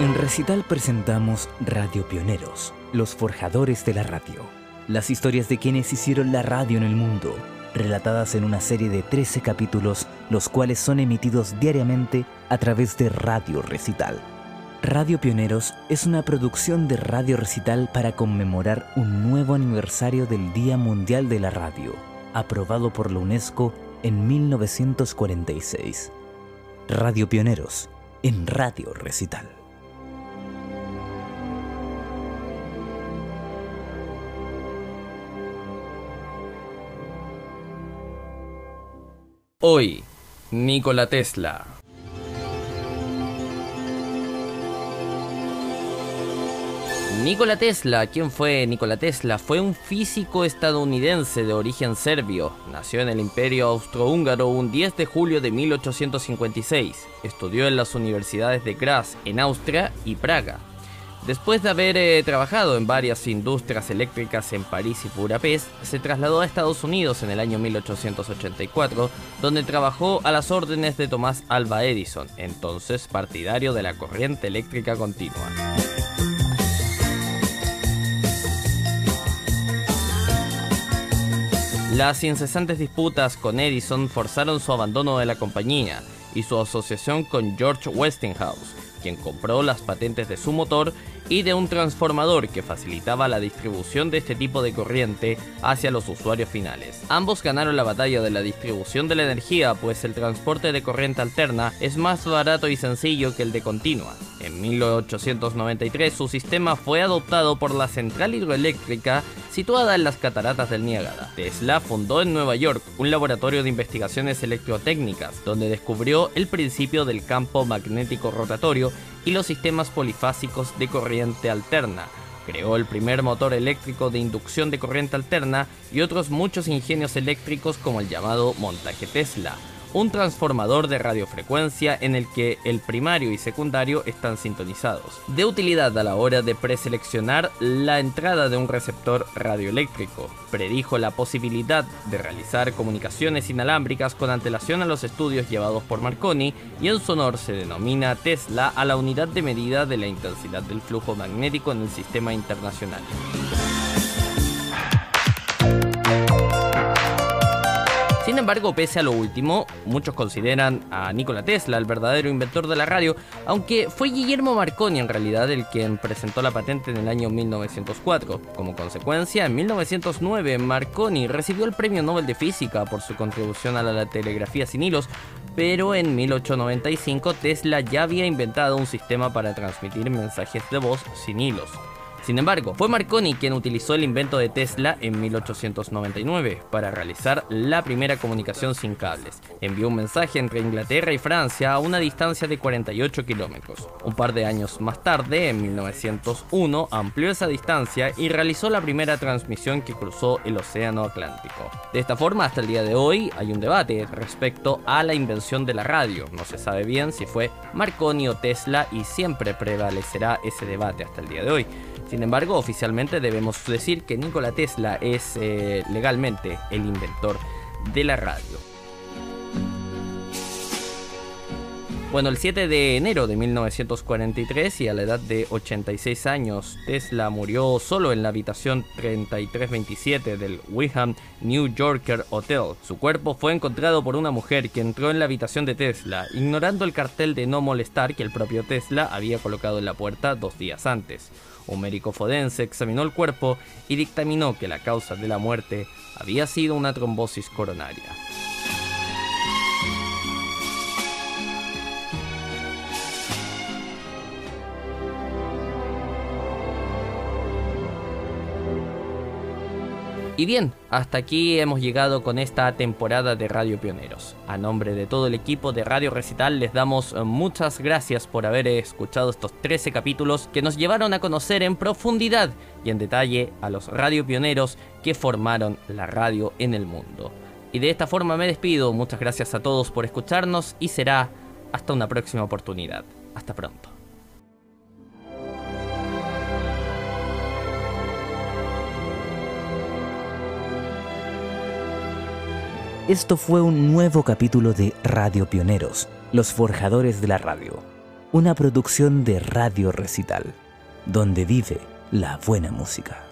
En Recital presentamos Radio Pioneros, los forjadores de la radio. Las historias de quienes hicieron la radio en el mundo, relatadas en una serie de 13 capítulos, los cuales son emitidos diariamente a través de Radio Recital. Radio Pioneros es una producción de Radio Recital para conmemorar un nuevo aniversario del Día Mundial de la Radio, aprobado por la UNESCO en 1946. Radio Pioneros, en Radio Recital. Hoy, Nikola Tesla. Nikola Tesla, ¿quién fue Nikola Tesla? Fue un físico estadounidense de origen serbio. Nació en el Imperio Austrohúngaro un 10 de julio de 1856. Estudió en las universidades de Graz, en Austria, y Praga. Después de haber eh, trabajado en varias industrias eléctricas en París y Budapest, se trasladó a Estados Unidos en el año 1884, donde trabajó a las órdenes de Tomás Alva Edison, entonces partidario de la corriente eléctrica continua. Las incesantes disputas con Edison forzaron su abandono de la compañía y su asociación con George Westinghouse, quien compró las patentes de su motor y de un transformador que facilitaba la distribución de este tipo de corriente hacia los usuarios finales. Ambos ganaron la batalla de la distribución de la energía, pues el transporte de corriente alterna es más barato y sencillo que el de continua. En 1893 su sistema fue adoptado por la central hidroeléctrica situada en las cataratas del Niágara. Tesla fundó en Nueva York un laboratorio de investigaciones electrotécnicas, donde descubrió el principio del campo magnético rotatorio y los sistemas polifásicos de corriente alterna. Creó el primer motor eléctrico de inducción de corriente alterna y otros muchos ingenios eléctricos como el llamado montaje Tesla un transformador de radiofrecuencia en el que el primario y secundario están sintonizados, de utilidad a la hora de preseleccionar la entrada de un receptor radioeléctrico. Predijo la posibilidad de realizar comunicaciones inalámbricas con antelación a los estudios llevados por Marconi y en su honor se denomina Tesla a la unidad de medida de la intensidad del flujo magnético en el sistema internacional. Sin embargo, pese a lo último, muchos consideran a Nikola Tesla el verdadero inventor de la radio, aunque fue Guillermo Marconi en realidad el quien presentó la patente en el año 1904. Como consecuencia, en 1909 Marconi recibió el Premio Nobel de Física por su contribución a la telegrafía sin hilos, pero en 1895 Tesla ya había inventado un sistema para transmitir mensajes de voz sin hilos. Sin embargo, fue Marconi quien utilizó el invento de Tesla en 1899 para realizar la primera comunicación sin cables. Envió un mensaje entre Inglaterra y Francia a una distancia de 48 kilómetros. Un par de años más tarde, en 1901, amplió esa distancia y realizó la primera transmisión que cruzó el Océano Atlántico. De esta forma, hasta el día de hoy hay un debate respecto a la invención de la radio. No se sabe bien si fue Marconi o Tesla y siempre prevalecerá ese debate hasta el día de hoy. Embargo, oficialmente debemos decir que Nikola Tesla es eh, legalmente el inventor de la radio. Bueno, el 7 de enero de 1943 y a la edad de 86 años, Tesla murió solo en la habitación 3327 del Wyham New Yorker Hotel. Su cuerpo fue encontrado por una mujer que entró en la habitación de Tesla, ignorando el cartel de no molestar que el propio Tesla había colocado en la puerta dos días antes. Un médico forense examinó el cuerpo y dictaminó que la causa de la muerte había sido una trombosis coronaria. Y bien, hasta aquí hemos llegado con esta temporada de Radio Pioneros. A nombre de todo el equipo de Radio Recital les damos eh, muchas gracias por haber escuchado estos 13 capítulos que nos llevaron a conocer en profundidad y en detalle a los radio pioneros que formaron la radio en el mundo. Y de esta forma me despido, muchas gracias a todos por escucharnos y será hasta una próxima oportunidad. Hasta pronto. Esto fue un nuevo capítulo de Radio Pioneros, los forjadores de la radio. una producción de Radio Recital, donde vive la buena música.